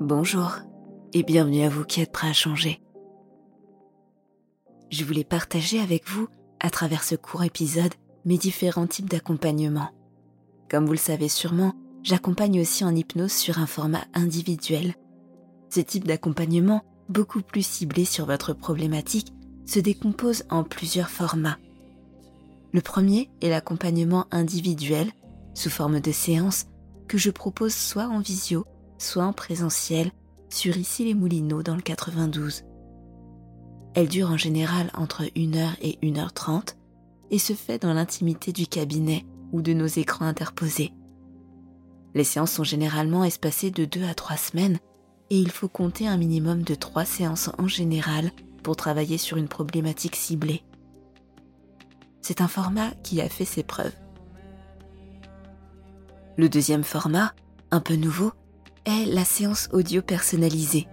Bonjour et bienvenue à vous qui êtes prêts à changer. Je voulais partager avec vous, à travers ce court épisode, mes différents types d'accompagnement. Comme vous le savez sûrement, j'accompagne aussi en hypnose sur un format individuel. Ce type d'accompagnement, beaucoup plus ciblé sur votre problématique, se décompose en plusieurs formats. Le premier est l'accompagnement individuel, sous forme de séance, que je propose soit en visio, soit en présentiel sur ici les Moulineaux dans le 92. Elle dure en général entre 1h et 1h30 et se fait dans l'intimité du cabinet ou de nos écrans interposés. Les séances sont généralement espacées de 2 à 3 semaines et il faut compter un minimum de 3 séances en général pour travailler sur une problématique ciblée. C'est un format qui a fait ses preuves. Le deuxième format, un peu nouveau, est la séance audio personnalisée,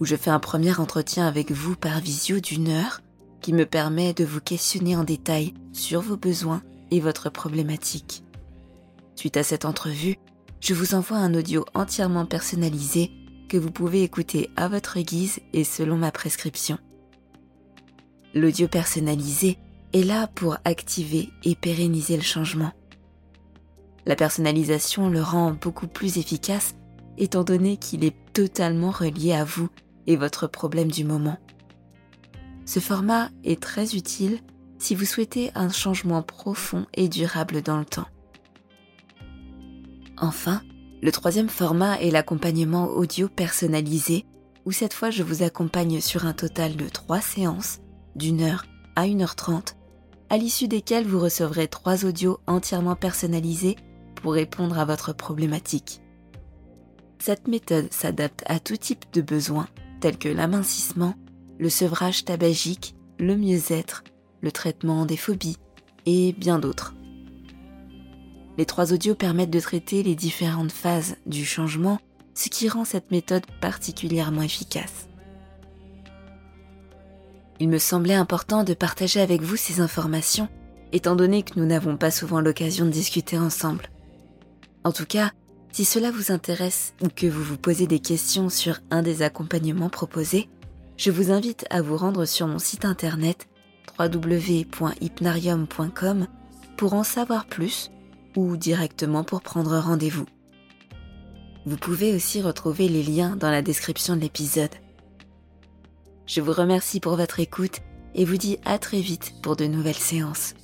où je fais un premier entretien avec vous par visio d'une heure qui me permet de vous questionner en détail sur vos besoins et votre problématique. Suite à cette entrevue, je vous envoie un audio entièrement personnalisé que vous pouvez écouter à votre guise et selon ma prescription. L'audio personnalisé est là pour activer et pérenniser le changement. La personnalisation le rend beaucoup plus efficace étant donné qu'il est totalement relié à vous et votre problème du moment. Ce format est très utile si vous souhaitez un changement profond et durable dans le temps. Enfin, le troisième format est l'accompagnement audio personnalisé, où cette fois je vous accompagne sur un total de trois séances, d'une heure à une heure trente, à l'issue desquelles vous recevrez trois audios entièrement personnalisés pour répondre à votre problématique. Cette méthode s'adapte à tout type de besoins, tels que l'amincissement, le sevrage tabagique, le mieux-être, le traitement des phobies et bien d'autres. Les trois audios permettent de traiter les différentes phases du changement, ce qui rend cette méthode particulièrement efficace. Il me semblait important de partager avec vous ces informations, étant donné que nous n'avons pas souvent l'occasion de discuter ensemble. En tout cas, si cela vous intéresse ou que vous vous posez des questions sur un des accompagnements proposés, je vous invite à vous rendre sur mon site internet www.hypnarium.com pour en savoir plus ou directement pour prendre rendez-vous. Vous pouvez aussi retrouver les liens dans la description de l'épisode. Je vous remercie pour votre écoute et vous dis à très vite pour de nouvelles séances.